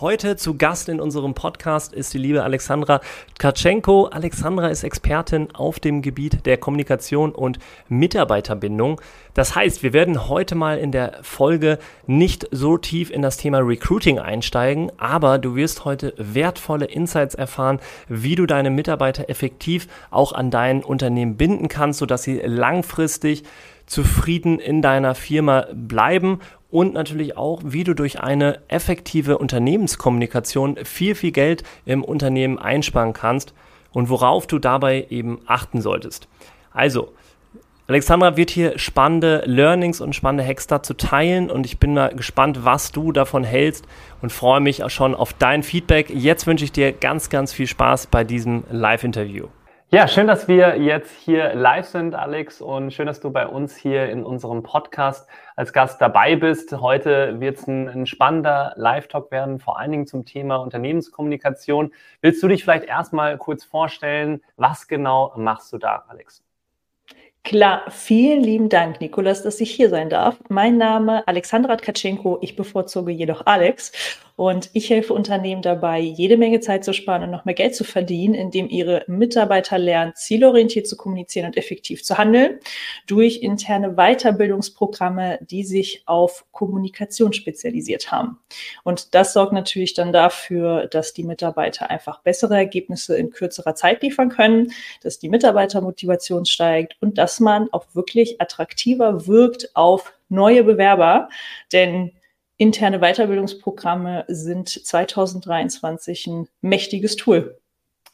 Heute zu Gast in unserem Podcast ist die liebe Alexandra Tkatschenko. Alexandra ist Expertin auf dem Gebiet der Kommunikation und Mitarbeiterbindung. Das heißt, wir werden heute mal in der Folge nicht so tief in das Thema Recruiting einsteigen, aber du wirst heute wertvolle Insights erfahren, wie du deine Mitarbeiter effektiv auch an dein Unternehmen binden kannst, sodass sie langfristig zufrieden in deiner Firma bleiben und natürlich auch, wie du durch eine effektive Unternehmenskommunikation viel, viel Geld im Unternehmen einsparen kannst und worauf du dabei eben achten solltest. Also, Alexandra wird hier spannende Learnings und spannende Hacks dazu teilen und ich bin mal gespannt, was du davon hältst und freue mich auch schon auf dein Feedback. Jetzt wünsche ich dir ganz, ganz viel Spaß bei diesem Live-Interview. Ja, schön, dass wir jetzt hier live sind, Alex, und schön, dass du bei uns hier in unserem Podcast als Gast dabei bist. Heute wird es ein, ein, spannender Live-Talk werden, vor allen Dingen zum Thema Unternehmenskommunikation. Willst du dich vielleicht erstmal kurz vorstellen, was genau machst du da, Alex? Klar, vielen lieben Dank, Nikolas, dass ich hier sein darf. Mein Name Alexandra Tkatschenko, ich bevorzuge jedoch Alex und ich helfe Unternehmen dabei, jede Menge Zeit zu sparen und noch mehr Geld zu verdienen, indem ihre Mitarbeiter lernen, zielorientiert zu kommunizieren und effektiv zu handeln, durch interne Weiterbildungsprogramme, die sich auf Kommunikation spezialisiert haben. Und das sorgt natürlich dann dafür, dass die Mitarbeiter einfach bessere Ergebnisse in kürzerer Zeit liefern können, dass die Mitarbeitermotivation steigt und dass man auch wirklich attraktiver wirkt auf neue Bewerber. Denn interne Weiterbildungsprogramme sind 2023 ein mächtiges Tool.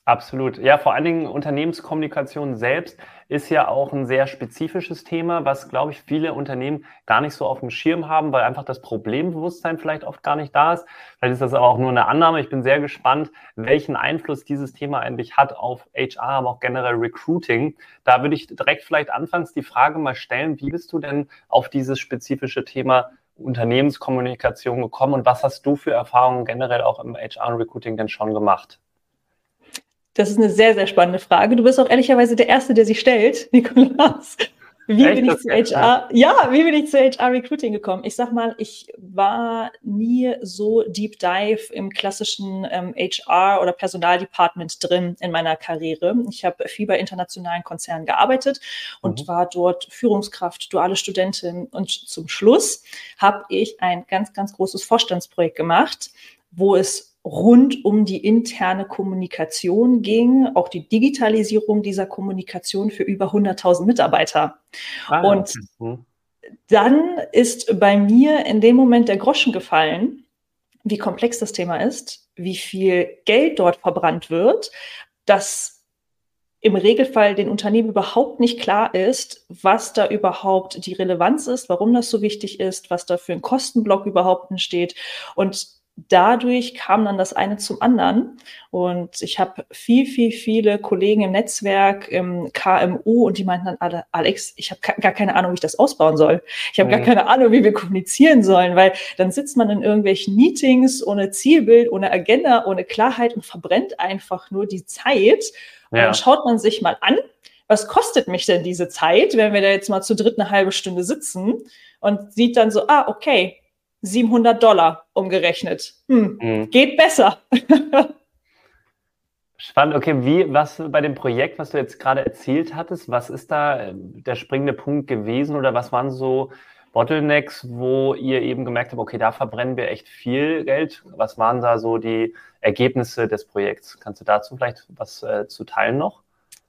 Absolut. Ja, vor allen Dingen Unternehmenskommunikation selbst ist ja auch ein sehr spezifisches Thema, was, glaube ich, viele Unternehmen gar nicht so auf dem Schirm haben, weil einfach das Problembewusstsein vielleicht oft gar nicht da ist. Vielleicht ist das aber auch nur eine Annahme. Ich bin sehr gespannt, welchen Einfluss dieses Thema eigentlich hat auf HR, aber auch generell Recruiting. Da würde ich direkt vielleicht anfangs die Frage mal stellen, wie bist du denn auf dieses spezifische Thema Unternehmenskommunikation gekommen und was hast du für Erfahrungen generell auch im HR-Recruiting denn schon gemacht? Das ist eine sehr, sehr spannende Frage. Du bist auch ehrlicherweise der Erste, der sie stellt, Nikolaus. Wie Echt? bin ich zu HR? Ja, wie bin ich zu HR Recruiting gekommen? Ich sag mal, ich war nie so deep dive im klassischen ähm, HR oder Personaldepartment drin in meiner Karriere. Ich habe viel bei internationalen Konzernen gearbeitet und mhm. war dort Führungskraft, duale Studentin. Und zum Schluss habe ich ein ganz, ganz großes Vorstandsprojekt gemacht, wo es rund um die interne Kommunikation ging, auch die Digitalisierung dieser Kommunikation für über 100.000 Mitarbeiter. Ah, und okay. Hm. dann ist bei mir in dem Moment der Groschen gefallen, wie komplex das Thema ist, wie viel Geld dort verbrannt wird, dass im Regelfall den Unternehmen überhaupt nicht klar ist, was da überhaupt die Relevanz ist, warum das so wichtig ist, was da für ein Kostenblock überhaupt entsteht. Und dadurch kam dann das eine zum anderen. Und ich habe viel, viel, viele Kollegen im Netzwerk, im KMU, und die meinten dann alle, Alex, ich habe gar keine Ahnung, wie ich das ausbauen soll. Ich habe mhm. gar keine Ahnung, wie wir kommunizieren sollen, weil dann sitzt man in irgendwelchen Meetings ohne Zielbild, ohne Agenda, ohne Klarheit und verbrennt einfach nur die Zeit. Und ja. dann schaut man sich mal an, was kostet mich denn diese Zeit, wenn wir da jetzt mal zu dritt eine halbe Stunde sitzen und sieht dann so, ah, okay, 700 Dollar umgerechnet. Hm, mhm. Geht besser. Spannend. Okay, wie, was bei dem Projekt, was du jetzt gerade erzählt hattest, was ist da ähm, der springende Punkt gewesen oder was waren so Bottlenecks, wo ihr eben gemerkt habt, okay, da verbrennen wir echt viel Geld? Was waren da so die Ergebnisse des Projekts? Kannst du dazu vielleicht was äh, zu teilen noch?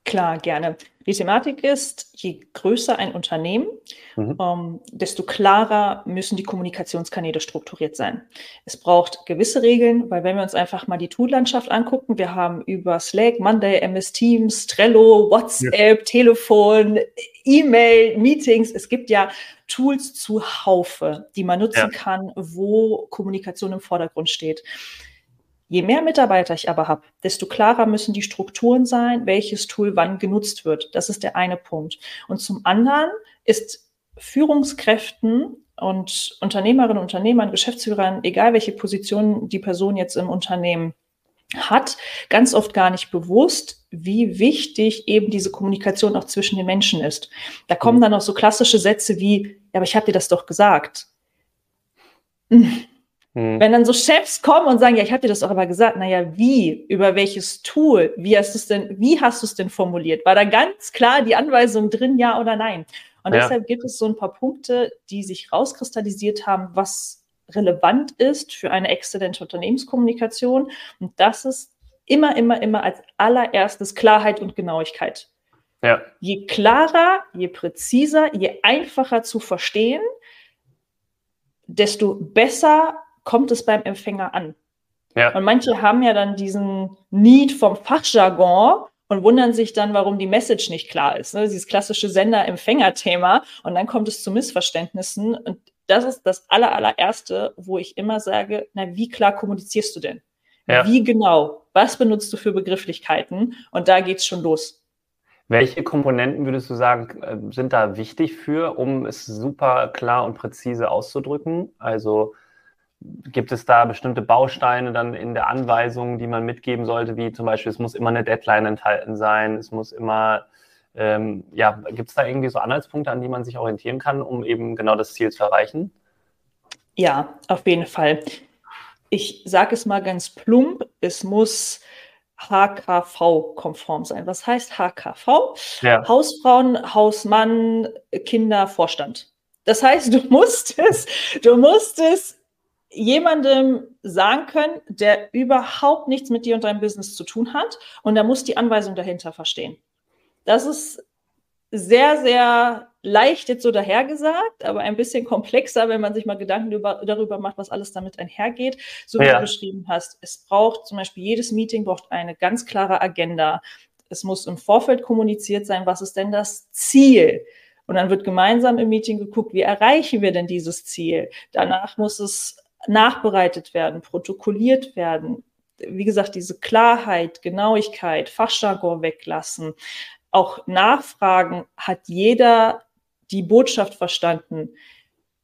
Klar, gerne. Die Thematik ist, je größer ein Unternehmen, mhm. ähm, desto klarer müssen die Kommunikationskanäle strukturiert sein. Es braucht gewisse Regeln, weil wenn wir uns einfach mal die Toollandschaft angucken, wir haben über Slack, Monday, MS Teams, Trello, WhatsApp, ja. Telefon, E-Mail, Meetings. Es gibt ja Tools zu Haufe, die man nutzen ja. kann, wo Kommunikation im Vordergrund steht Je mehr Mitarbeiter ich aber habe, desto klarer müssen die Strukturen sein, welches Tool wann genutzt wird. Das ist der eine Punkt. Und zum anderen ist Führungskräften und Unternehmerinnen, Unternehmern, Geschäftsführern, egal welche Position die Person jetzt im Unternehmen hat, ganz oft gar nicht bewusst, wie wichtig eben diese Kommunikation auch zwischen den Menschen ist. Da kommen mhm. dann auch so klassische Sätze wie, ja, aber ich habe dir das doch gesagt. Mhm. Wenn dann so Chefs kommen und sagen, ja, ich habe dir das doch aber gesagt, naja, wie, über welches Tool, wie hast du es denn, wie hast du es denn formuliert? War da ganz klar die Anweisung drin, ja oder nein? Und ja. deshalb gibt es so ein paar Punkte, die sich rauskristallisiert haben, was relevant ist für eine exzellente Unternehmenskommunikation. Und das ist immer, immer, immer als allererstes Klarheit und Genauigkeit. Ja. Je klarer, je präziser, je einfacher zu verstehen, desto besser kommt es beim Empfänger an. Ja. Und manche haben ja dann diesen Need vom Fachjargon und wundern sich dann, warum die Message nicht klar ist. Ne? Dieses klassische Sender-Empfänger-Thema. Und dann kommt es zu Missverständnissen. Und das ist das aller, allererste, wo ich immer sage, na, wie klar kommunizierst du denn? Ja. Wie genau? Was benutzt du für Begrifflichkeiten? Und da geht's schon los. Welche Komponenten würdest du sagen, äh, sind da wichtig für, um es super klar und präzise auszudrücken? Also gibt es da bestimmte Bausteine dann in der Anweisung, die man mitgeben sollte, wie zum Beispiel, es muss immer eine Deadline enthalten sein, es muss immer ähm, ja, gibt es da irgendwie so Anhaltspunkte, an die man sich orientieren kann, um eben genau das Ziel zu erreichen? Ja, auf jeden Fall. Ich sage es mal ganz plump, es muss HKV-konform sein. Was heißt HKV? Ja. Hausfrauen, Hausmann, Kinder, Vorstand. Das heißt, du musst es, du musst es jemandem sagen können, der überhaupt nichts mit dir und deinem Business zu tun hat und der muss die Anweisung dahinter verstehen. Das ist sehr, sehr leicht jetzt so dahergesagt, aber ein bisschen komplexer, wenn man sich mal Gedanken über, darüber macht, was alles damit einhergeht. So wie ja. du beschrieben hast, es braucht zum Beispiel jedes Meeting braucht eine ganz klare Agenda. Es muss im Vorfeld kommuniziert sein, was ist denn das Ziel? Und dann wird gemeinsam im Meeting geguckt, wie erreichen wir denn dieses Ziel? Danach muss es nachbereitet werden, protokolliert werden. Wie gesagt, diese Klarheit, Genauigkeit, Fachjargon weglassen, auch nachfragen, hat jeder die Botschaft verstanden?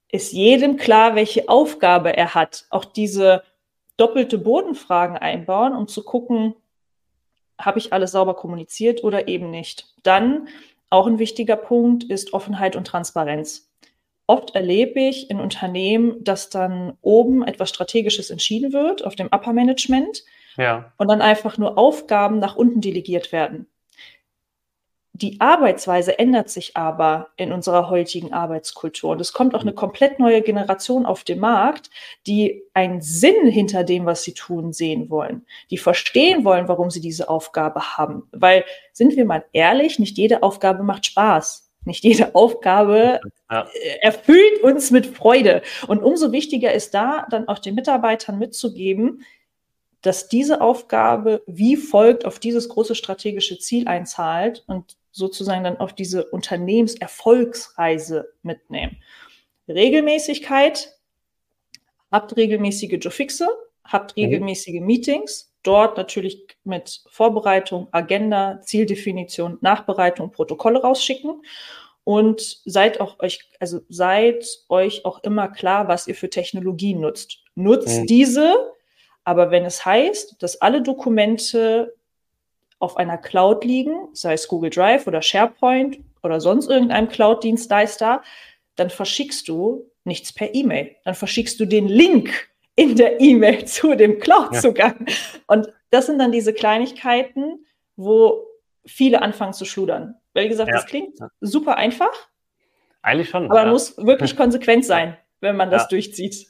Ist jedem klar, welche Aufgabe er hat? Auch diese doppelte Bodenfragen einbauen, um zu gucken, habe ich alles sauber kommuniziert oder eben nicht. Dann auch ein wichtiger Punkt ist Offenheit und Transparenz. Oft erlebe ich in Unternehmen, dass dann oben etwas Strategisches entschieden wird auf dem Upper Management ja. und dann einfach nur Aufgaben nach unten delegiert werden. Die Arbeitsweise ändert sich aber in unserer heutigen Arbeitskultur. Und es kommt auch eine komplett neue Generation auf den Markt, die einen Sinn hinter dem, was sie tun, sehen wollen. Die verstehen wollen, warum sie diese Aufgabe haben. Weil, sind wir mal ehrlich, nicht jede Aufgabe macht Spaß. Nicht jede Aufgabe ja. Äh, erfüllt uns mit Freude. Und umso wichtiger ist da, dann auch den Mitarbeitern mitzugeben, dass diese Aufgabe wie folgt auf dieses große strategische Ziel einzahlt und sozusagen dann auf diese Unternehmenserfolgsreise mitnehmen. Regelmäßigkeit, habt regelmäßige Joe-Fixe, habt mhm. regelmäßige. Meetings, dort natürlich mit Vorbereitung, Agenda, Zieldefinition, Nachbereitung, Protokolle rausschicken und seid auch euch, also seid euch auch immer klar, was ihr für Technologien nutzt. Nutzt mhm. diese, aber wenn es heißt, dass alle Dokumente auf einer Cloud liegen, sei es Google Drive oder SharePoint oder sonst irgendeinem Cloud-Dienstleister, dann verschickst du nichts per E-Mail. Dann verschickst du den Link in der E-Mail zu dem Cloud-Zugang. Ja. Und das sind dann diese Kleinigkeiten, wo viele anfangen zu schludern. Weil, wie gesagt, ja. das klingt super einfach. Eigentlich schon. Aber man ja. muss wirklich konsequent sein, wenn man das durchzieht.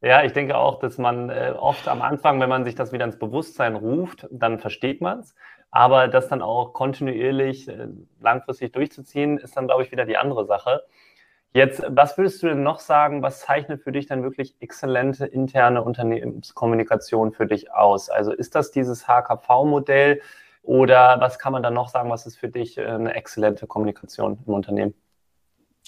Ja, ich denke auch, dass man äh, oft am Anfang, wenn man sich das wieder ins Bewusstsein ruft, dann versteht man es. Aber das dann auch kontinuierlich äh, langfristig durchzuziehen, ist dann, glaube ich, wieder die andere Sache. Jetzt, was würdest du denn noch sagen, was zeichnet für dich dann wirklich exzellente interne Unternehmenskommunikation für dich aus? Also ist das dieses HKV-Modell oder was kann man dann noch sagen, was ist für dich äh, eine exzellente Kommunikation im Unternehmen?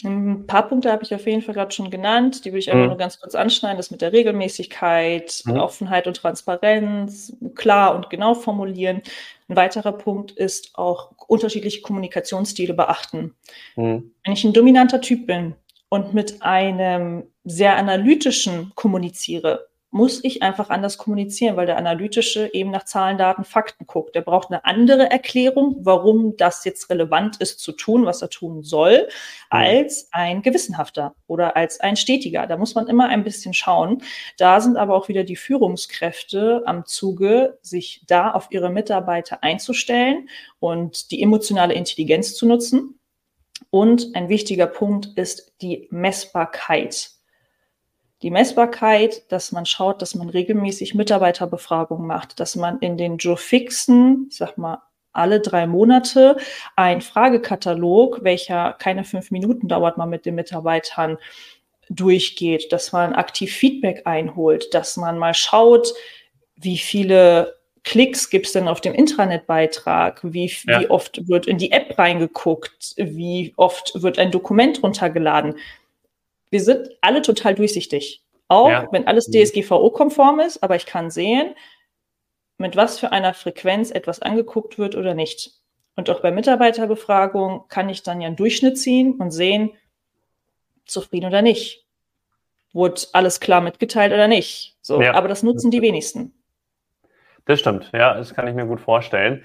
Ein paar Punkte habe ich auf jeden Fall gerade schon genannt. Die will ich einfach mhm. nur ganz kurz anschneiden. Das mit der Regelmäßigkeit, mhm. Offenheit und Transparenz, klar und genau formulieren. Ein weiterer Punkt ist auch unterschiedliche Kommunikationsstile beachten. Mhm. Wenn ich ein dominanter Typ bin und mit einem sehr analytischen kommuniziere, muss ich einfach anders kommunizieren, weil der Analytische eben nach Zahlen, Daten, Fakten guckt. Der braucht eine andere Erklärung, warum das jetzt relevant ist zu tun, was er tun soll, als ein Gewissenhafter oder als ein Stetiger. Da muss man immer ein bisschen schauen. Da sind aber auch wieder die Führungskräfte am Zuge, sich da auf ihre Mitarbeiter einzustellen und die emotionale Intelligenz zu nutzen. Und ein wichtiger Punkt ist die Messbarkeit die Messbarkeit, dass man schaut, dass man regelmäßig Mitarbeiterbefragungen macht, dass man in den Joe Fixen, ich sag mal, alle drei Monate ein Fragekatalog, welcher keine fünf Minuten dauert, mal mit den Mitarbeitern durchgeht, dass man aktiv Feedback einholt, dass man mal schaut, wie viele Klicks gibt es denn auf dem Intranet-Beitrag? Wie, ja. wie oft wird in die App reingeguckt? Wie oft wird ein Dokument runtergeladen? Wir sind alle total durchsichtig. Auch ja. wenn alles DSGVO-konform ist, aber ich kann sehen, mit was für einer Frequenz etwas angeguckt wird oder nicht. Und auch bei Mitarbeiterbefragung kann ich dann ja einen Durchschnitt ziehen und sehen, zufrieden oder nicht. Wurde alles klar mitgeteilt oder nicht. So, ja. aber das nutzen die wenigsten. Das stimmt, ja, das kann ich mir gut vorstellen.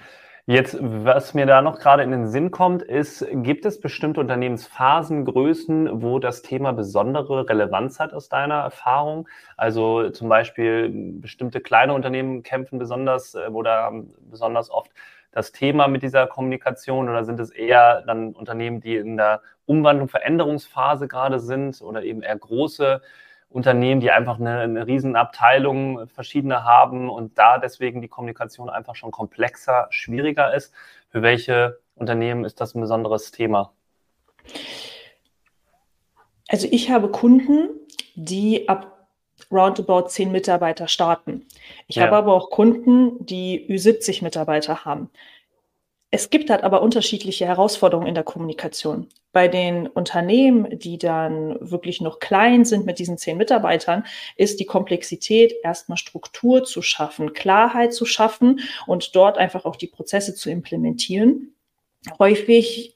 Jetzt, was mir da noch gerade in den Sinn kommt, ist, gibt es bestimmte Unternehmensphasen, Größen, wo das Thema besondere Relevanz hat aus deiner Erfahrung? Also zum Beispiel bestimmte kleine Unternehmen kämpfen besonders äh, oder besonders oft das Thema mit dieser Kommunikation oder sind es eher dann Unternehmen, die in der Umwandlung, Veränderungsphase gerade sind oder eben eher große Unternehmen, die einfach eine, eine Riesenabteilung verschiedene haben und da deswegen die Kommunikation einfach schon komplexer, schwieriger ist. Für welche Unternehmen ist das ein besonderes Thema? Also ich habe Kunden, die ab roundabout 10 Mitarbeiter starten. Ich ja. habe aber auch Kunden, die Ü70 Mitarbeiter haben. Es gibt halt aber unterschiedliche Herausforderungen in der Kommunikation. Bei den Unternehmen, die dann wirklich noch klein sind mit diesen zehn Mitarbeitern, ist die Komplexität erstmal Struktur zu schaffen, Klarheit zu schaffen und dort einfach auch die Prozesse zu implementieren. Häufig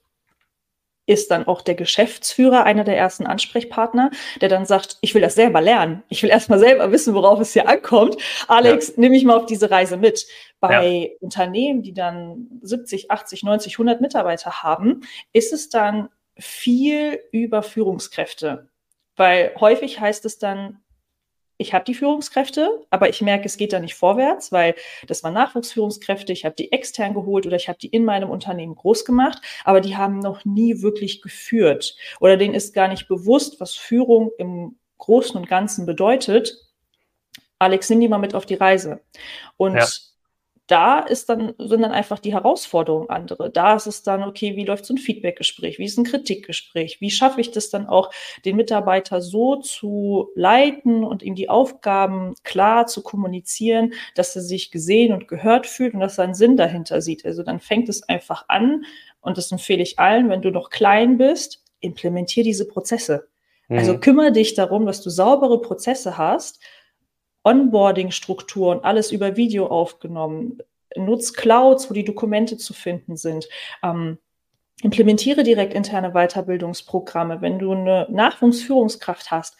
ist dann auch der Geschäftsführer einer der ersten Ansprechpartner, der dann sagt, ich will das selber lernen. Ich will erstmal selber wissen, worauf es hier ankommt. Alex, ja. nimm mich mal auf diese Reise mit. Bei ja. Unternehmen, die dann 70, 80, 90, 100 Mitarbeiter haben, ist es dann viel über Führungskräfte. Weil häufig heißt es dann, ich habe die Führungskräfte, aber ich merke, es geht da nicht vorwärts, weil das waren Nachwuchsführungskräfte, ich habe die extern geholt oder ich habe die in meinem Unternehmen groß gemacht, aber die haben noch nie wirklich geführt oder denen ist gar nicht bewusst, was Führung im Großen und Ganzen bedeutet. Alex, nimm die mal mit auf die Reise. Und ja da ist dann, sind dann einfach die Herausforderungen andere. Da ist es dann, okay, wie läuft so ein Feedbackgespräch? Wie ist ein Kritikgespräch? Wie schaffe ich das dann auch, den Mitarbeiter so zu leiten und ihm die Aufgaben klar zu kommunizieren, dass er sich gesehen und gehört fühlt und dass er einen Sinn dahinter sieht? Also dann fängt es einfach an und das empfehle ich allen, wenn du noch klein bist, implementier diese Prozesse. Also mhm. kümmere dich darum, dass du saubere Prozesse hast, Onboarding-Strukturen, alles über Video aufgenommen. Nutz Clouds, wo die Dokumente zu finden sind. Ähm, implementiere direkt interne Weiterbildungsprogramme. Wenn du eine Nachwuchsführungskraft hast,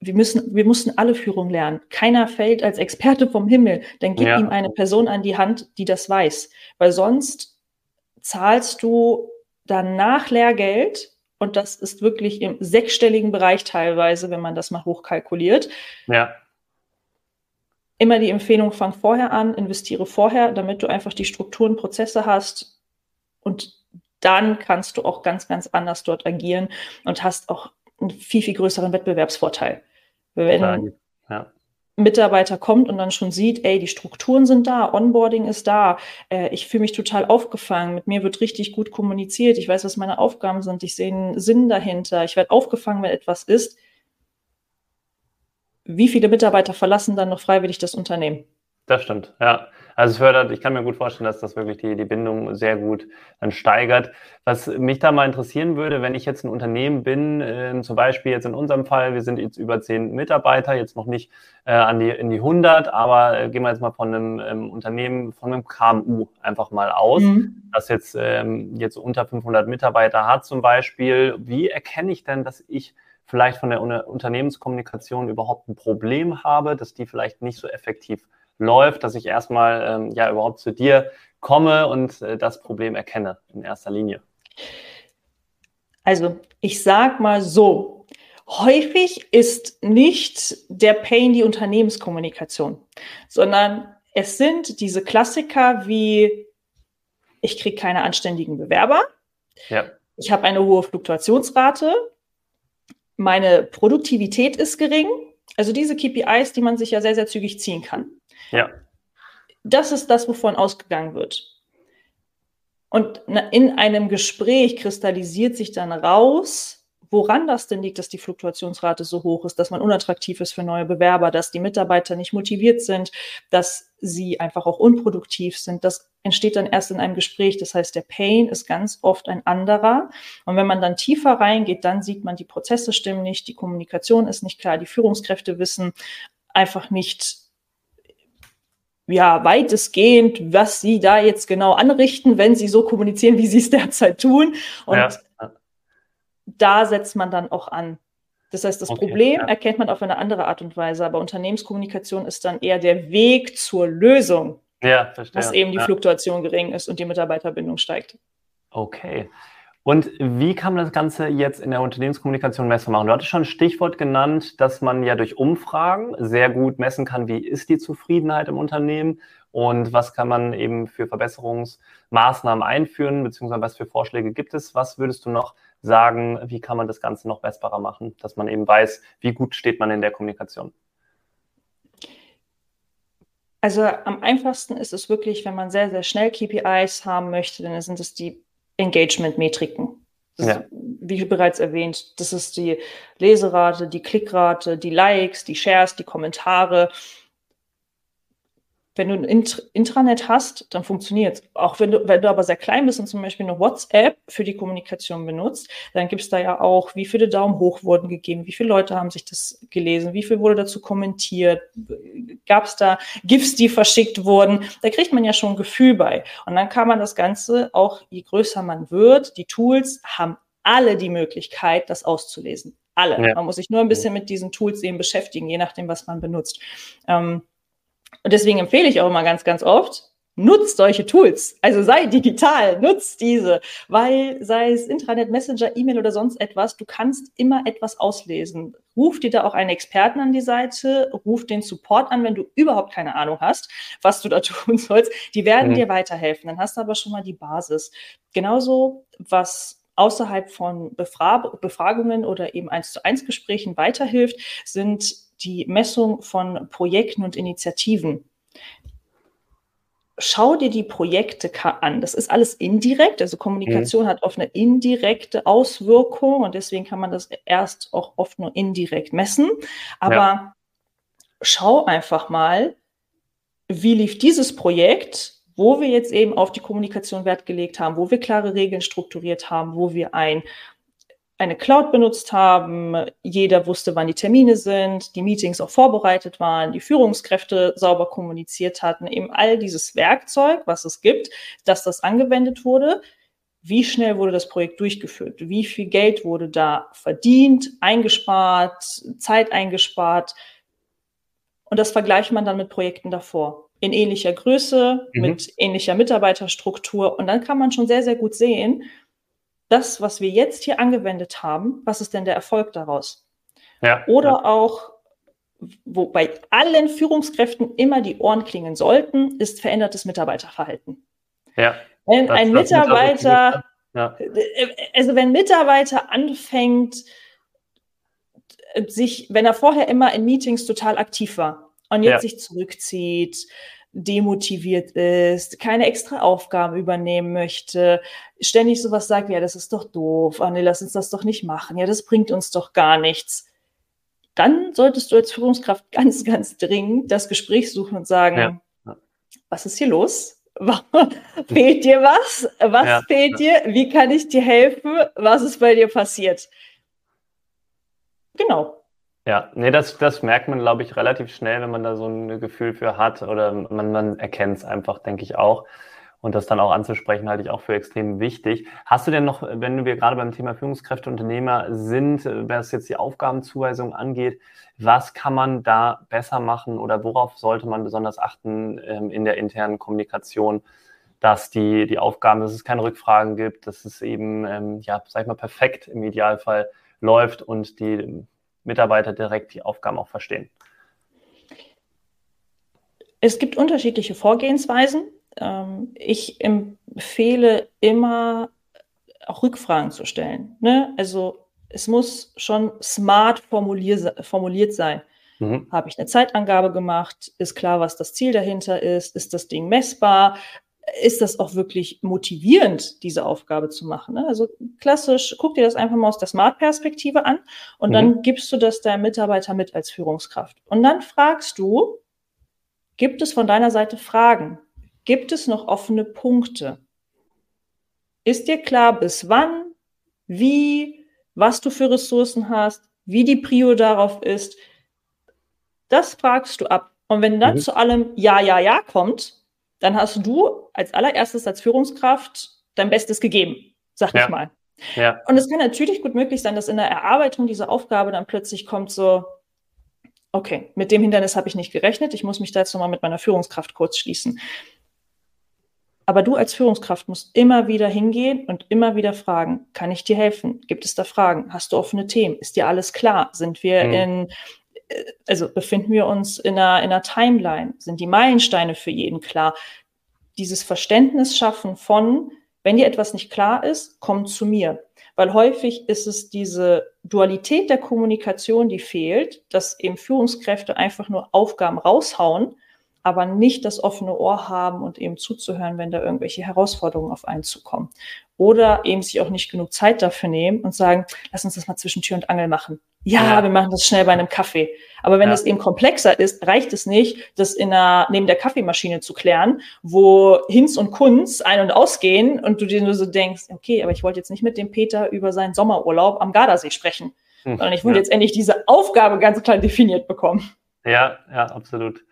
wir müssen, wir mussten alle Führung lernen. Keiner fällt als Experte vom Himmel. Dann gib ja. ihm eine Person an die Hand, die das weiß. Weil sonst zahlst du danach Lehrgeld und das ist wirklich im sechsstelligen Bereich teilweise, wenn man das mal hochkalkuliert. Ja immer die Empfehlung, fang vorher an, investiere vorher, damit du einfach die Strukturen, Prozesse hast und dann kannst du auch ganz, ganz anders dort agieren und hast auch einen viel, viel größeren Wettbewerbsvorteil. Wenn ja. Mitarbeiter kommt und dann schon sieht, ey, die Strukturen sind da, Onboarding ist da, äh, ich fühle mich total aufgefangen, mit mir wird richtig gut kommuniziert, ich weiß, was meine Aufgaben sind, ich sehe einen Sinn dahinter, ich werde aufgefangen, wenn etwas ist, wie viele Mitarbeiter verlassen dann noch freiwillig das Unternehmen? Das stimmt, ja. Also es fördert, ich kann mir gut vorstellen, dass das wirklich die, die Bindung sehr gut dann steigert. Was mich da mal interessieren würde, wenn ich jetzt ein Unternehmen bin, äh, zum Beispiel jetzt in unserem Fall, wir sind jetzt über zehn Mitarbeiter, jetzt noch nicht äh, an die, in die 100, aber äh, gehen wir jetzt mal von einem ähm, Unternehmen, von einem KMU einfach mal aus, mhm. das jetzt, ähm, jetzt unter 500 Mitarbeiter hat zum Beispiel. Wie erkenne ich denn, dass ich vielleicht von der Unternehmenskommunikation überhaupt ein Problem habe, dass die vielleicht nicht so effektiv läuft, dass ich erstmal ähm, ja überhaupt zu dir komme und äh, das Problem erkenne in erster Linie. Also ich sag mal so, häufig ist nicht der Pain die Unternehmenskommunikation, sondern es sind diese Klassiker wie ich kriege keine anständigen Bewerber, ja. ich habe eine hohe Fluktuationsrate, meine Produktivität ist gering. Also diese KPIs, die man sich ja sehr, sehr zügig ziehen kann. Ja. Das ist das, wovon ausgegangen wird. Und in einem Gespräch kristallisiert sich dann raus, woran das denn liegt, dass die Fluktuationsrate so hoch ist, dass man unattraktiv ist für neue Bewerber, dass die Mitarbeiter nicht motiviert sind, dass sie einfach auch unproduktiv sind. Das entsteht dann erst in einem Gespräch. Das heißt, der Pain ist ganz oft ein anderer. Und wenn man dann tiefer reingeht, dann sieht man, die Prozesse stimmen nicht, die Kommunikation ist nicht klar, die Führungskräfte wissen einfach nicht, ja, weitestgehend, was sie da jetzt genau anrichten, wenn sie so kommunizieren, wie sie es derzeit tun. Und ja da setzt man dann auch an. Das heißt, das okay, Problem ja. erkennt man auf eine andere Art und Weise, aber Unternehmenskommunikation ist dann eher der Weg zur Lösung, ja, verstehe. dass eben die ja. Fluktuation gering ist und die Mitarbeiterbindung steigt. Okay. Und wie kann man das Ganze jetzt in der Unternehmenskommunikation messbar machen? Du hattest schon ein Stichwort genannt, dass man ja durch Umfragen sehr gut messen kann, wie ist die Zufriedenheit im Unternehmen und was kann man eben für Verbesserungsmaßnahmen einführen, beziehungsweise was für Vorschläge gibt es. Was würdest du noch sagen, wie kann man das Ganze noch messbarer machen, dass man eben weiß, wie gut steht man in der Kommunikation? Also am einfachsten ist es wirklich, wenn man sehr, sehr schnell KPIs haben möchte, dann sind es die Engagement-Metriken. Ja. Wie bereits erwähnt, das ist die Leserate, die Klickrate, die Likes, die Shares, die Kommentare. Wenn du ein Int Intranet hast, dann funktioniert es. Auch wenn du, wenn du aber sehr klein bist und zum Beispiel eine WhatsApp für die Kommunikation benutzt, dann gibt es da ja auch, wie viele Daumen hoch wurden gegeben, wie viele Leute haben sich das gelesen, wie viel wurde dazu kommentiert, gab es da GIFs, die verschickt wurden. Da kriegt man ja schon ein Gefühl bei. Und dann kann man das Ganze, auch je größer man wird, die Tools haben alle die Möglichkeit, das auszulesen. Alle. Ja. Man muss sich nur ein bisschen mit diesen Tools eben beschäftigen, je nachdem, was man benutzt. Ähm, und deswegen empfehle ich auch immer ganz, ganz oft, nutzt solche Tools. Also sei digital, nutzt diese, weil sei es Intranet, Messenger, E-Mail oder sonst etwas, du kannst immer etwas auslesen. Ruf dir da auch einen Experten an die Seite, ruf den Support an, wenn du überhaupt keine Ahnung hast, was du da tun sollst. Die werden mhm. dir weiterhelfen. Dann hast du aber schon mal die Basis. Genauso, was außerhalb von Befrag Befragungen oder eben eins zu eins Gesprächen weiterhilft, sind die Messung von Projekten und Initiativen. Schau dir die Projekte an. Das ist alles indirekt. Also Kommunikation mhm. hat oft eine indirekte Auswirkung und deswegen kann man das erst auch oft nur indirekt messen. Aber ja. schau einfach mal, wie lief dieses Projekt, wo wir jetzt eben auf die Kommunikation Wert gelegt haben, wo wir klare Regeln strukturiert haben, wo wir ein eine Cloud benutzt haben, jeder wusste, wann die Termine sind, die Meetings auch vorbereitet waren, die Führungskräfte sauber kommuniziert hatten, eben all dieses Werkzeug, was es gibt, dass das angewendet wurde. Wie schnell wurde das Projekt durchgeführt? Wie viel Geld wurde da verdient, eingespart, Zeit eingespart? Und das vergleicht man dann mit Projekten davor. In ähnlicher Größe, mhm. mit ähnlicher Mitarbeiterstruktur. Und dann kann man schon sehr, sehr gut sehen, das, was wir jetzt hier angewendet haben, was ist denn der Erfolg daraus? Ja, Oder ja. auch, wo bei allen Führungskräften immer die Ohren klingen sollten, ist verändertes Mitarbeiterverhalten. Ja. Wenn ein Mitarbeiter, ja. also wenn Mitarbeiter anfängt, sich, wenn er vorher immer in Meetings total aktiv war und jetzt sich zurückzieht, demotiviert ist, keine extra Aufgaben übernehmen möchte, ständig sowas sagt, ja, das ist doch doof, ah, nee, lass uns das doch nicht machen, ja, das bringt uns doch gar nichts. Dann solltest du als Führungskraft ganz, ganz dringend das Gespräch suchen und sagen, ja. was ist hier los? fehlt dir was? Was ja. fehlt dir? Wie kann ich dir helfen? Was ist bei dir passiert? Genau. Ja, nee, das, das merkt man, glaube ich, relativ schnell, wenn man da so ein Gefühl für hat oder man, man erkennt es einfach, denke ich auch. Und das dann auch anzusprechen, halte ich auch für extrem wichtig. Hast du denn noch, wenn wir gerade beim Thema Führungskräfte, Unternehmer sind, was jetzt die Aufgabenzuweisung angeht, was kann man da besser machen oder worauf sollte man besonders achten ähm, in der internen Kommunikation, dass die, die Aufgaben, dass es keine Rückfragen gibt, dass es eben, ähm, ja, sag ich mal, perfekt im Idealfall läuft und die Mitarbeiter direkt die Aufgaben auch verstehen? Es gibt unterschiedliche Vorgehensweisen ähm, ich empfehle immer auch Rückfragen zu stellen. Ne? Also es muss schon smart formulier formuliert sein. Mhm. Habe ich eine Zeitangabe gemacht? Ist klar, was das Ziel dahinter ist? Ist das Ding messbar? Ist das auch wirklich motivierend, diese Aufgabe zu machen? Ne? Also klassisch, guck dir das einfach mal aus der Smart-Perspektive an und mhm. dann gibst du das deinem Mitarbeiter mit als Führungskraft. Und dann fragst du, gibt es von deiner Seite Fragen? Gibt es noch offene Punkte? Ist dir klar, bis wann, wie, was du für Ressourcen hast, wie die Prio darauf ist? Das fragst du ab. Und wenn dann mhm. zu allem Ja, Ja, Ja kommt, dann hast du als allererstes als Führungskraft dein Bestes gegeben, sag ja. ich mal. Ja. Und es kann natürlich gut möglich sein, dass in der Erarbeitung dieser Aufgabe dann plötzlich kommt so, okay, mit dem Hindernis habe ich nicht gerechnet, ich muss mich da jetzt nochmal mit meiner Führungskraft kurz schließen. Aber du als Führungskraft musst immer wieder hingehen und immer wieder fragen, kann ich dir helfen? Gibt es da Fragen? Hast du offene Themen? Ist dir alles klar? Sind wir mhm. in, also befinden wir uns in einer, in einer Timeline? Sind die Meilensteine für jeden klar? Dieses Verständnis schaffen von, wenn dir etwas nicht klar ist, komm zu mir. Weil häufig ist es diese Dualität der Kommunikation, die fehlt, dass eben Führungskräfte einfach nur Aufgaben raushauen aber nicht das offene Ohr haben und eben zuzuhören, wenn da irgendwelche Herausforderungen auf einen zukommen. Oder eben sich auch nicht genug Zeit dafür nehmen und sagen, lass uns das mal zwischen Tür und Angel machen. Ja, wir machen das schnell bei einem Kaffee. Aber wenn ja. das eben komplexer ist, reicht es nicht, das in einer, neben der Kaffeemaschine zu klären, wo Hinz und Kunz ein- und ausgehen und du dir nur so denkst, okay, aber ich wollte jetzt nicht mit dem Peter über seinen Sommerurlaub am Gardasee sprechen, hm. sondern ich wollte ja. jetzt endlich diese Aufgabe ganz klar definiert bekommen. Ja, ja, absolut.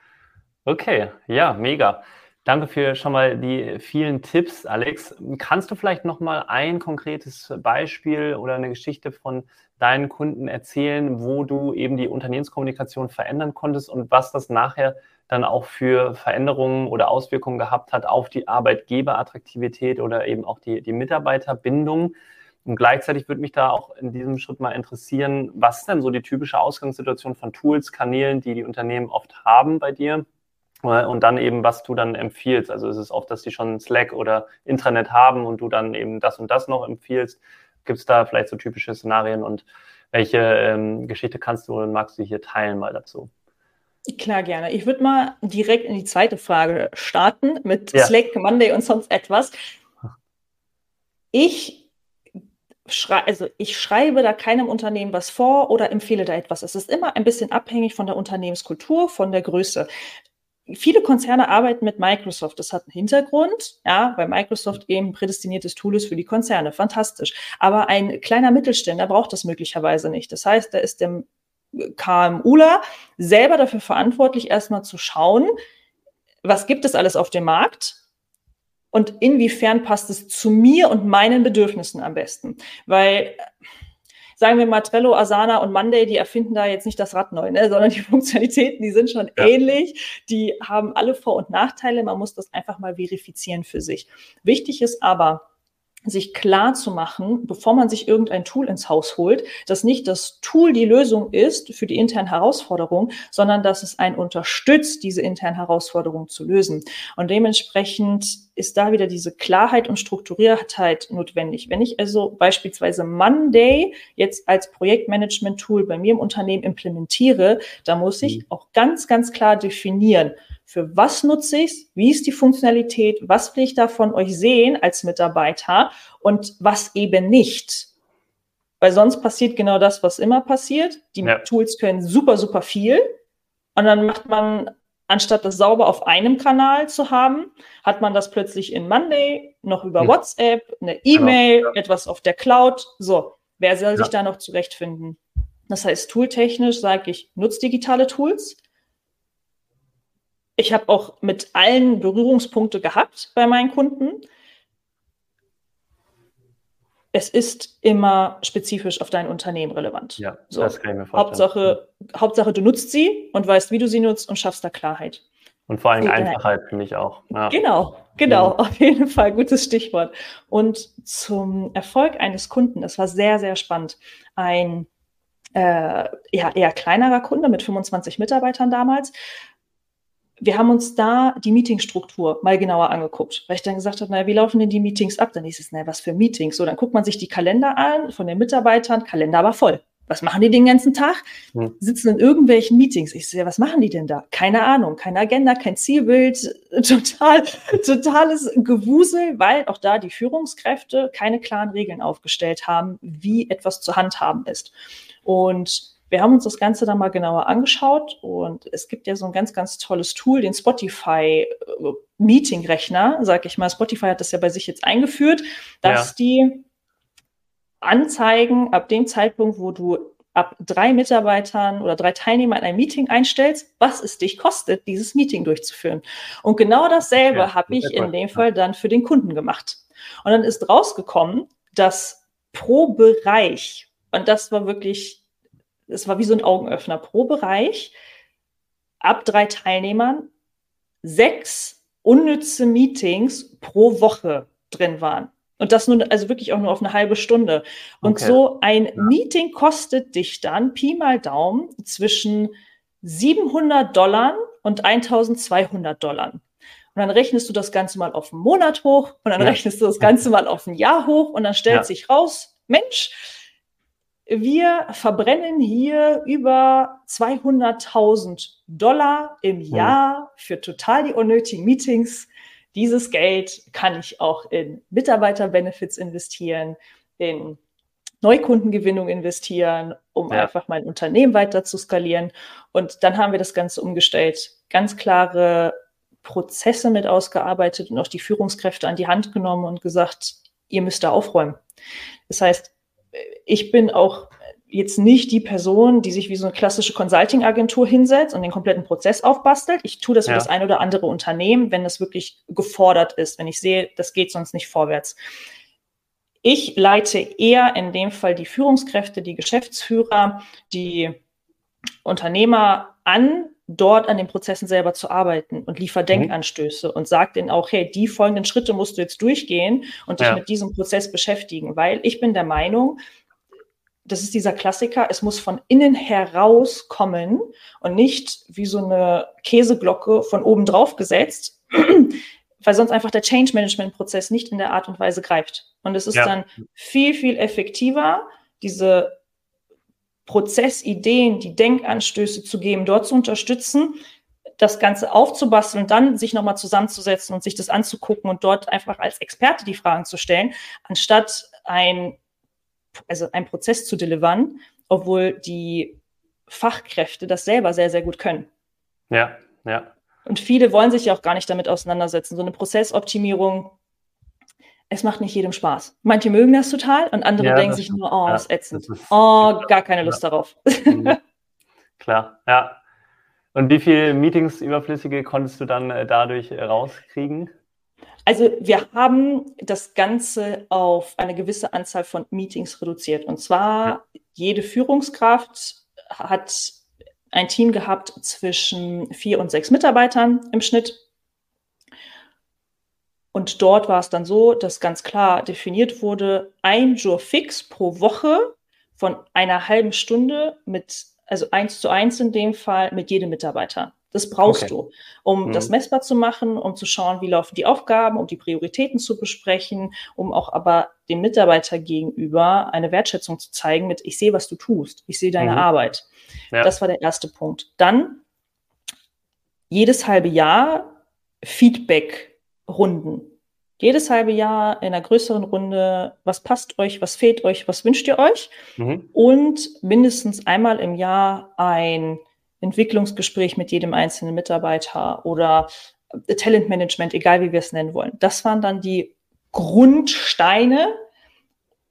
Okay, ja, mega. Danke für schon mal die vielen Tipps, Alex. Kannst du vielleicht noch mal ein konkretes Beispiel oder eine Geschichte von deinen Kunden erzählen, wo du eben die Unternehmenskommunikation verändern konntest und was das nachher dann auch für Veränderungen oder Auswirkungen gehabt hat auf die Arbeitgeberattraktivität oder eben auch die, die Mitarbeiterbindung? Und gleichzeitig würde mich da auch in diesem Schritt mal interessieren, was denn so die typische Ausgangssituation von Tools, Kanälen, die die Unternehmen oft haben bei dir? Und dann eben, was du dann empfiehlst. Also ist es oft, dass die schon Slack oder Intranet haben und du dann eben das und das noch empfiehlst. Gibt es da vielleicht so typische Szenarien und welche ähm, Geschichte kannst du und magst du hier teilen mal dazu? Klar, gerne. Ich würde mal direkt in die zweite Frage starten mit ja. Slack, Monday und sonst etwas. Ich schrei also ich schreibe da keinem Unternehmen was vor oder empfehle da etwas. Es ist immer ein bisschen abhängig von der Unternehmenskultur, von der Größe viele Konzerne arbeiten mit Microsoft. Das hat einen Hintergrund, ja, weil Microsoft eben prädestiniertes Tool ist für die Konzerne. Fantastisch. Aber ein kleiner Mittelständler braucht das möglicherweise nicht. Das heißt, da ist der KMUler selber dafür verantwortlich, erstmal zu schauen, was gibt es alles auf dem Markt und inwiefern passt es zu mir und meinen Bedürfnissen am besten. Weil sagen wir mal, Trello, Asana und Monday, die erfinden da jetzt nicht das Rad neu, ne? sondern die Funktionalitäten, die sind schon ja. ähnlich. Die haben alle Vor- und Nachteile. Man muss das einfach mal verifizieren für sich. Wichtig ist aber, sich klar zu machen, bevor man sich irgendein Tool ins Haus holt, dass nicht das Tool die Lösung ist für die internen Herausforderungen, sondern dass es einen unterstützt, diese internen Herausforderungen zu lösen. Und dementsprechend ist da wieder diese Klarheit und Strukturiertheit notwendig. Wenn ich also beispielsweise Monday jetzt als Projektmanagement-Tool bei mir im Unternehmen implementiere, da muss ich mhm. auch ganz, ganz klar definieren, für was nutze ich es, wie ist die Funktionalität, was will ich da von euch sehen als Mitarbeiter und was eben nicht. Weil sonst passiert genau das, was immer passiert. Die ja. Tools können super, super viel und dann macht man anstatt das sauber auf einem Kanal zu haben, hat man das plötzlich in Monday, noch über hm. WhatsApp, eine E-Mail, genau, etwas auf der Cloud. So, wer soll ja. sich da noch zurechtfinden? Das heißt, tooltechnisch sage ich, nutzt digitale Tools. Ich habe auch mit allen Berührungspunkte gehabt bei meinen Kunden es ist immer spezifisch auf dein Unternehmen relevant. Ja, so. das kann ich mir vorstellen. Hauptsache, Hauptsache, du nutzt sie und weißt, wie du sie nutzt und schaffst da Klarheit. Und vor allem Einfachheit finde ich auch. Ja. Genau, genau, ja. auf jeden Fall gutes Stichwort. Und zum Erfolg eines Kunden, das war sehr, sehr spannend. Ein äh, ja, eher kleinerer Kunde mit 25 Mitarbeitern damals wir haben uns da die Meetingstruktur mal genauer angeguckt, weil ich dann gesagt habe, naja, wie laufen denn die Meetings ab? Dann hieß es, naja, was für Meetings? So, dann guckt man sich die Kalender an von den Mitarbeitern, Kalender aber voll. Was machen die den ganzen Tag? Hm. Sitzen in irgendwelchen Meetings. Ich sehe, was machen die denn da? Keine Ahnung, keine Agenda, kein Zielbild, total, totales Gewusel, weil auch da die Führungskräfte keine klaren Regeln aufgestellt haben, wie etwas zu handhaben ist. Und wir haben uns das Ganze dann mal genauer angeschaut und es gibt ja so ein ganz, ganz tolles Tool, den Spotify äh, Meeting-Rechner, sag ich mal. Spotify hat das ja bei sich jetzt eingeführt, dass ja. die anzeigen ab dem Zeitpunkt, wo du ab drei Mitarbeitern oder drei Teilnehmern ein Meeting einstellst, was es dich kostet, dieses Meeting durchzuführen. Und genau dasselbe ja, habe ich in dem Fall dann für den Kunden gemacht. Und dann ist rausgekommen, dass pro Bereich, und das war wirklich es war wie so ein Augenöffner pro Bereich, ab drei Teilnehmern sechs unnütze Meetings pro Woche drin waren. Und das nun, also wirklich auch nur auf eine halbe Stunde. Und okay. so ein. Meeting kostet dich dann, Pi mal Daumen, zwischen 700 Dollar und 1200 Dollar. Und dann rechnest du das Ganze mal auf einen Monat hoch und dann ja. rechnest du das Ganze mal auf ein Jahr hoch und dann stellt ja. sich raus, Mensch, wir verbrennen hier über 200.000 Dollar im hm. Jahr für total die unnötigen Meetings. Dieses Geld kann ich auch in Mitarbeiterbenefits investieren, in Neukundengewinnung investieren, um ja. einfach mein Unternehmen weiter zu skalieren. Und dann haben wir das Ganze umgestellt, ganz klare Prozesse mit ausgearbeitet und auch die Führungskräfte an die Hand genommen und gesagt, ihr müsst da aufräumen. Das heißt, ich bin auch jetzt nicht die Person, die sich wie so eine klassische Consulting-Agentur hinsetzt und den kompletten Prozess aufbastelt. Ich tue das ja. für das ein oder andere Unternehmen, wenn das wirklich gefordert ist, wenn ich sehe, das geht sonst nicht vorwärts. Ich leite eher in dem Fall die Führungskräfte, die Geschäftsführer, die Unternehmer an, dort an den Prozessen selber zu arbeiten und liefere mhm. Denkanstöße und sage denen auch, hey, die folgenden Schritte musst du jetzt durchgehen und dich ja. mit diesem Prozess beschäftigen, weil ich bin der Meinung, das ist dieser Klassiker, es muss von innen heraus kommen und nicht wie so eine Käseglocke von oben drauf gesetzt, weil sonst einfach der Change Management Prozess nicht in der Art und Weise greift. Und es ist ja. dann viel, viel effektiver, diese Prozessideen, die Denkanstöße zu geben, dort zu unterstützen, das Ganze aufzubasteln, dann sich nochmal zusammenzusetzen und sich das anzugucken und dort einfach als Experte die Fragen zu stellen, anstatt ein, also ein Prozess zu delivern, obwohl die Fachkräfte das selber sehr, sehr gut können. Ja, ja. Und viele wollen sich ja auch gar nicht damit auseinandersetzen. So eine Prozessoptimierung es macht nicht jedem Spaß. Manche mögen das total und andere ja, denken sich nur, oh, ja, ist ätzend. Ist, oh, gar keine Lust ja. darauf. Mhm. Klar, ja. Und wie viele Meetings überflüssige konntest du dann äh, dadurch äh, rauskriegen? Also wir haben das Ganze auf eine gewisse Anzahl von Meetings reduziert. Und zwar jede Führungskraft hat ein Team gehabt zwischen vier und sechs Mitarbeitern im Schnitt. Und dort war es dann so, dass ganz klar definiert wurde, ein Jour fix pro Woche von einer halben Stunde mit, also eins zu eins in dem Fall, mit jedem Mitarbeiter. Das brauchst okay. du, um mhm. das messbar zu machen, um zu schauen, wie laufen die Aufgaben, um die Prioritäten zu besprechen, um auch aber dem Mitarbeiter gegenüber eine Wertschätzung zu zeigen mit, ich sehe, was du tust, ich sehe deine mhm. Arbeit. Ja. Das war der erste Punkt. Dann jedes halbe Jahr Feedback Runden. Jedes halbe Jahr in einer größeren Runde, was passt euch, was fehlt euch, was wünscht ihr euch? Mhm. Und mindestens einmal im Jahr ein Entwicklungsgespräch mit jedem einzelnen Mitarbeiter oder äh, Talentmanagement, egal wie wir es nennen wollen. Das waren dann die Grundsteine.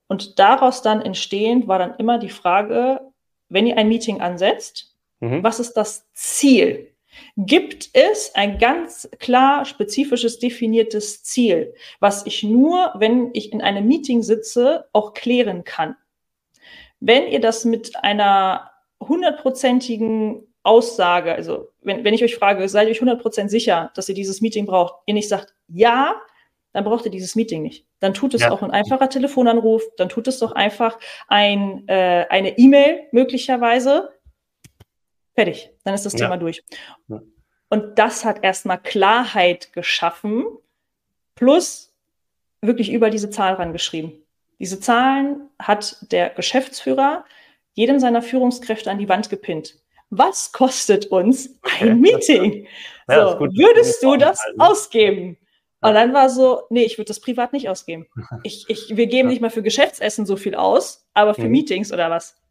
Und daraus dann entstehend war dann immer die Frage, wenn ihr ein Meeting ansetzt, mhm. was ist das Ziel? Gibt es ein ganz klar spezifisches definiertes Ziel, was ich nur, wenn ich in einem Meeting sitze, auch klären kann? Wenn ihr das mit einer hundertprozentigen Aussage, also wenn, wenn ich euch frage, seid ihr euch hundertprozentig sicher, dass ihr dieses Meeting braucht, ihr nicht sagt ja, dann braucht ihr dieses Meeting nicht. Dann tut es ja. auch ein einfacher Telefonanruf, dann tut es doch einfach ein, äh, eine E-Mail möglicherweise. Fertig, dann ist das ja. Thema durch. Ja. Und das hat erstmal Klarheit geschaffen, plus wirklich über diese Zahl rangeschrieben. Diese Zahlen hat der Geschäftsführer jedem seiner Führungskräfte an die Wand gepinnt. Was kostet uns ein Meeting? Ja, so, würdest du das ausgeben? Und dann war so, nee, ich würde das privat nicht ausgeben. Ich, ich, wir geben nicht mal für Geschäftsessen so viel aus, aber für mhm. Meetings oder was.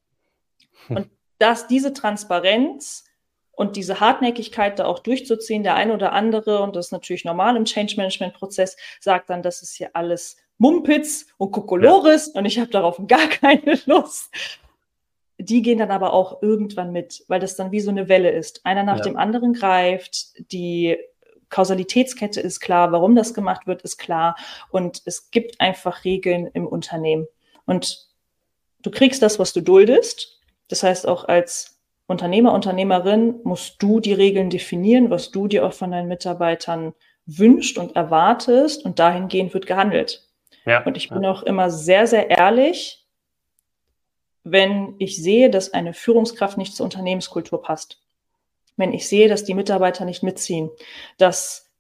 Und dass diese Transparenz und diese Hartnäckigkeit da auch durchzuziehen, der eine oder andere, und das ist natürlich normal im Change Management Prozess, sagt dann, das ist hier alles Mumpitz und Kokolores ja. und ich habe darauf gar keine Lust. Die gehen dann aber auch irgendwann mit, weil das dann wie so eine Welle ist. Einer nach ja. dem anderen greift, die Kausalitätskette ist klar, warum das gemacht wird, ist klar und es gibt einfach Regeln im Unternehmen. Und du kriegst das, was du duldest. Das heißt, auch als Unternehmer, Unternehmerin musst du die Regeln definieren, was du dir auch von deinen Mitarbeitern wünscht und erwartest und dahingehend wird gehandelt. Ja, und ich bin ja. auch immer sehr, sehr ehrlich, wenn ich sehe, dass eine Führungskraft nicht zur Unternehmenskultur passt. Wenn ich sehe, dass die Mitarbeiter nicht mitziehen, dass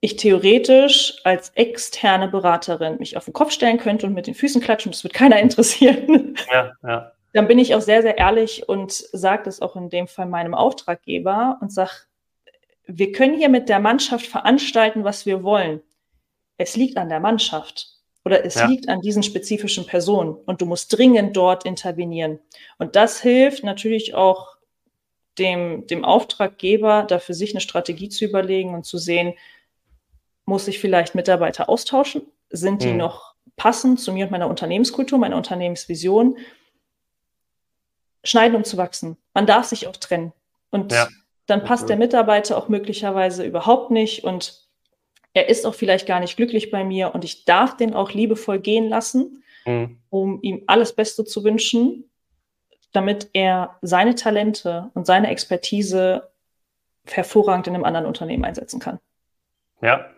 ich theoretisch als externe Beraterin mich auf den Kopf stellen könnte und mit den Füßen klatschen, das wird keiner interessieren. Ja, ja. Dann bin ich auch sehr, sehr ehrlich und sage das auch in dem Fall meinem Auftraggeber und sage, wir können hier mit der Mannschaft veranstalten, was wir wollen es liegt an der Mannschaft oder es ja. liegt an diesen spezifischen Personen und du musst dringend dort intervenieren. Und das hilft natürlich auch dem, dem Auftraggeber, da für sich eine Strategie zu überlegen und zu sehen, muss ich vielleicht Mitarbeiter austauschen? Sind die mhm. noch passend zu mir und meiner Unternehmenskultur, meiner Unternehmensvision? Schneiden, um zu wachsen. Man darf sich auch trennen. Und ja. dann passt der Mitarbeiter auch möglicherweise überhaupt nicht und er ist auch vielleicht gar nicht glücklich bei mir und ich darf den auch liebevoll gehen lassen, mhm. um ihm alles Beste zu wünschen, damit er seine Talente und seine Expertise hervorragend in einem anderen Unternehmen einsetzen kann. Ja,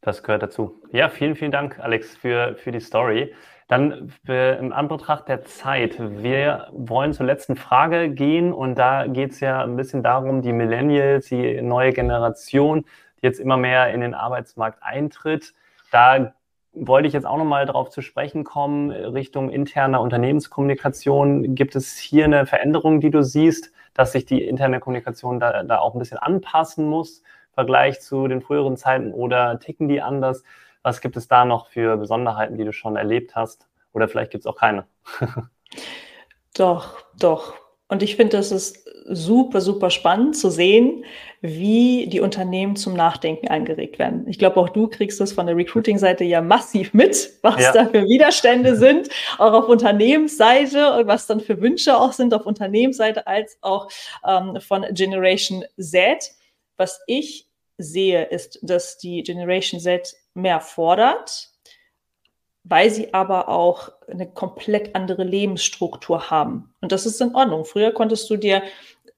das gehört dazu. Ja, vielen, vielen Dank, Alex, für, für die Story. Dann in Anbetracht der Zeit, wir wollen zur letzten Frage gehen und da geht es ja ein bisschen darum, die Millennials, die neue Generation, jetzt immer mehr in den Arbeitsmarkt eintritt. Da wollte ich jetzt auch nochmal darauf zu sprechen kommen, Richtung interner Unternehmenskommunikation. Gibt es hier eine Veränderung, die du siehst, dass sich die interne Kommunikation da, da auch ein bisschen anpassen muss im Vergleich zu den früheren Zeiten oder ticken die anders? Was gibt es da noch für Besonderheiten, die du schon erlebt hast? Oder vielleicht gibt es auch keine? doch, doch. Und ich finde, das ist super, super spannend zu sehen, wie die Unternehmen zum Nachdenken angeregt werden. Ich glaube, auch du kriegst das von der Recruiting-Seite ja massiv mit, was ja. da für Widerstände sind, auch auf Unternehmensseite und was dann für Wünsche auch sind auf Unternehmensseite als auch ähm, von Generation Z. Was ich sehe, ist, dass die Generation Z mehr fordert, weil sie aber auch eine komplett andere Lebensstruktur haben. Und das ist in Ordnung. Früher konntest du dir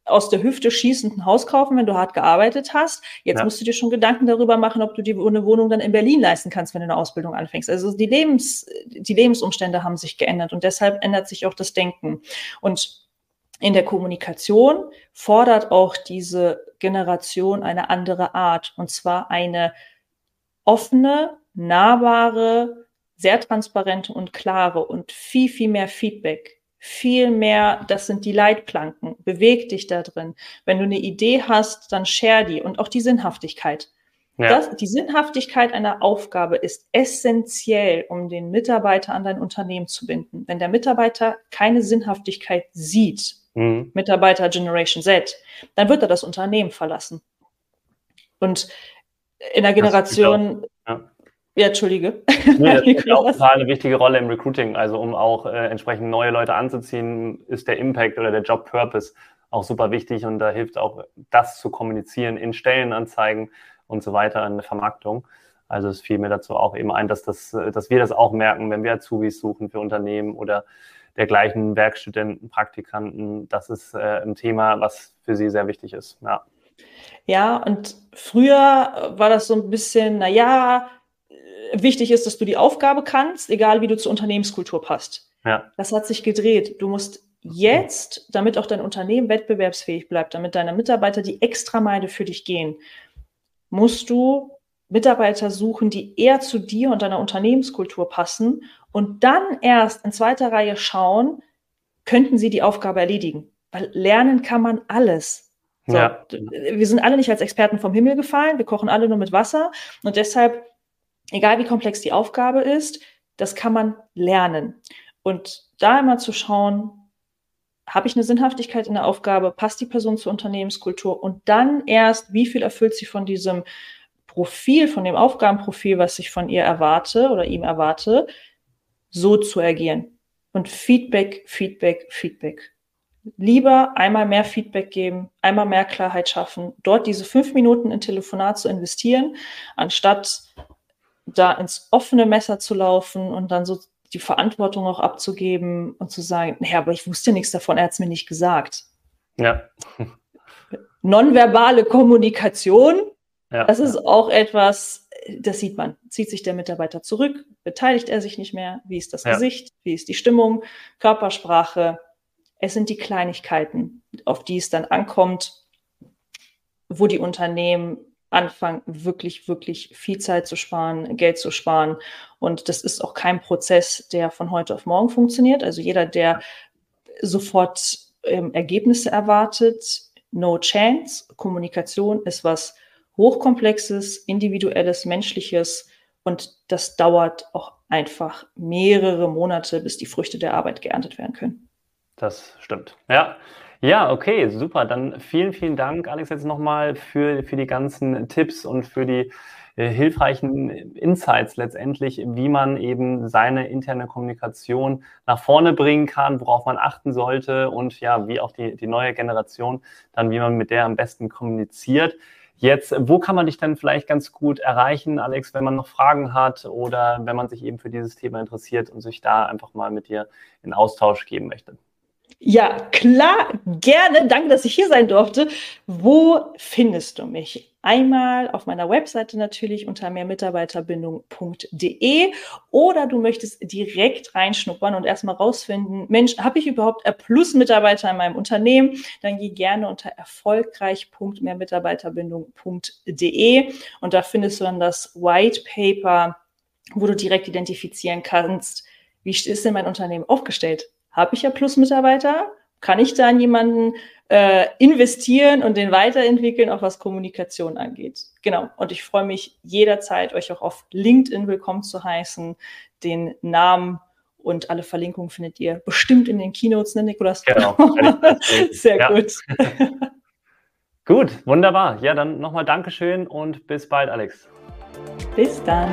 aus der Hüfte schießend ein Haus kaufen, wenn du hart gearbeitet hast. Jetzt ja. musst du dir schon Gedanken darüber machen, ob du dir eine Wohnung dann in Berlin leisten kannst, wenn du eine Ausbildung anfängst. Also die, Lebens, die Lebensumstände haben sich geändert und deshalb ändert sich auch das Denken. Und in der Kommunikation fordert auch diese Generation eine andere Art, und zwar eine offene, nahbare, sehr transparente und klare und viel, viel mehr Feedback. Viel mehr, das sind die Leitplanken. Beweg dich da drin. Wenn du eine Idee hast, dann share die und auch die Sinnhaftigkeit. Ja. Das, die Sinnhaftigkeit einer Aufgabe ist essentiell, um den Mitarbeiter an dein Unternehmen zu binden. Wenn der Mitarbeiter keine Sinnhaftigkeit sieht, mhm. Mitarbeiter Generation Z, dann wird er das Unternehmen verlassen. Und in der Generation, ja. ja, entschuldige. Nee, das spielt auch total eine wichtige Rolle im Recruiting. Also um auch äh, entsprechend neue Leute anzuziehen, ist der Impact oder der Job Purpose auch super wichtig und da hilft auch das zu kommunizieren in Stellenanzeigen und so weiter in der Vermarktung. Also es fiel mir dazu auch eben ein, dass, das, dass wir das auch merken, wenn wir Azubis suchen für Unternehmen oder dergleichen Werkstudenten, Praktikanten. Das ist äh, ein Thema, was für sie sehr wichtig ist. Ja. Ja, und früher war das so ein bisschen, naja, wichtig ist, dass du die Aufgabe kannst, egal wie du zur Unternehmenskultur passt. Ja. Das hat sich gedreht. Du musst jetzt, damit auch dein Unternehmen wettbewerbsfähig bleibt, damit deine Mitarbeiter die Extrameile für dich gehen, musst du Mitarbeiter suchen, die eher zu dir und deiner Unternehmenskultur passen und dann erst in zweiter Reihe schauen, könnten sie die Aufgabe erledigen. Weil lernen kann man alles. So, ja. Wir sind alle nicht als Experten vom Himmel gefallen, wir kochen alle nur mit Wasser und deshalb, egal wie komplex die Aufgabe ist, das kann man lernen. Und da immer zu schauen, habe ich eine Sinnhaftigkeit in der Aufgabe, passt die Person zur Unternehmenskultur und dann erst, wie viel erfüllt sie von diesem Profil, von dem Aufgabenprofil, was ich von ihr erwarte oder ihm erwarte, so zu agieren. Und Feedback, Feedback, Feedback. Lieber einmal mehr Feedback geben, einmal mehr Klarheit schaffen, dort diese fünf Minuten in Telefonat zu investieren, anstatt da ins offene Messer zu laufen und dann so die Verantwortung auch abzugeben und zu sagen, naja, aber ich wusste nichts davon, er hat es mir nicht gesagt. Ja. Nonverbale Kommunikation, ja, das ist ja. auch etwas, das sieht man. Zieht sich der Mitarbeiter zurück? Beteiligt er sich nicht mehr? Wie ist das ja. Gesicht? Wie ist die Stimmung? Körpersprache? Es sind die Kleinigkeiten, auf die es dann ankommt, wo die Unternehmen anfangen, wirklich, wirklich viel Zeit zu sparen, Geld zu sparen. Und das ist auch kein Prozess, der von heute auf morgen funktioniert. Also jeder, der sofort ähm, Ergebnisse erwartet, no chance. Kommunikation ist was hochkomplexes, individuelles, menschliches und das dauert auch einfach mehrere Monate, bis die Früchte der Arbeit geerntet werden können. Das stimmt. Ja. Ja, okay, super. Dann vielen, vielen Dank, Alex, jetzt nochmal für, für die ganzen Tipps und für die äh, hilfreichen Insights letztendlich, wie man eben seine interne Kommunikation nach vorne bringen kann, worauf man achten sollte und ja, wie auch die, die neue Generation dann, wie man mit der am besten kommuniziert. Jetzt, wo kann man dich denn vielleicht ganz gut erreichen, Alex, wenn man noch Fragen hat oder wenn man sich eben für dieses Thema interessiert und sich da einfach mal mit dir in Austausch geben möchte? Ja, klar, gerne. Danke, dass ich hier sein durfte. Wo findest du mich? Einmal auf meiner Webseite natürlich unter mehrmitarbeiterbindung.de oder du möchtest direkt reinschnuppern und erstmal rausfinden, Mensch, habe ich überhaupt R Plus Mitarbeiter in meinem Unternehmen? Dann geh gerne unter erfolgreich.mehrmitarbeiterbindung.de und da findest du dann das White Paper, wo du direkt identifizieren kannst, wie ist denn mein Unternehmen aufgestellt? Habe ich ja Plus-Mitarbeiter? Kann ich da in jemanden äh, investieren und den weiterentwickeln, auch was Kommunikation angeht? Genau. Und ich freue mich jederzeit, euch auch auf LinkedIn willkommen zu heißen. Den Namen und alle Verlinkungen findet ihr bestimmt in den Keynotes, ne, Nikolas? Genau. Sehr ja. gut. gut, wunderbar. Ja, dann nochmal Dankeschön und bis bald, Alex. Bis dann.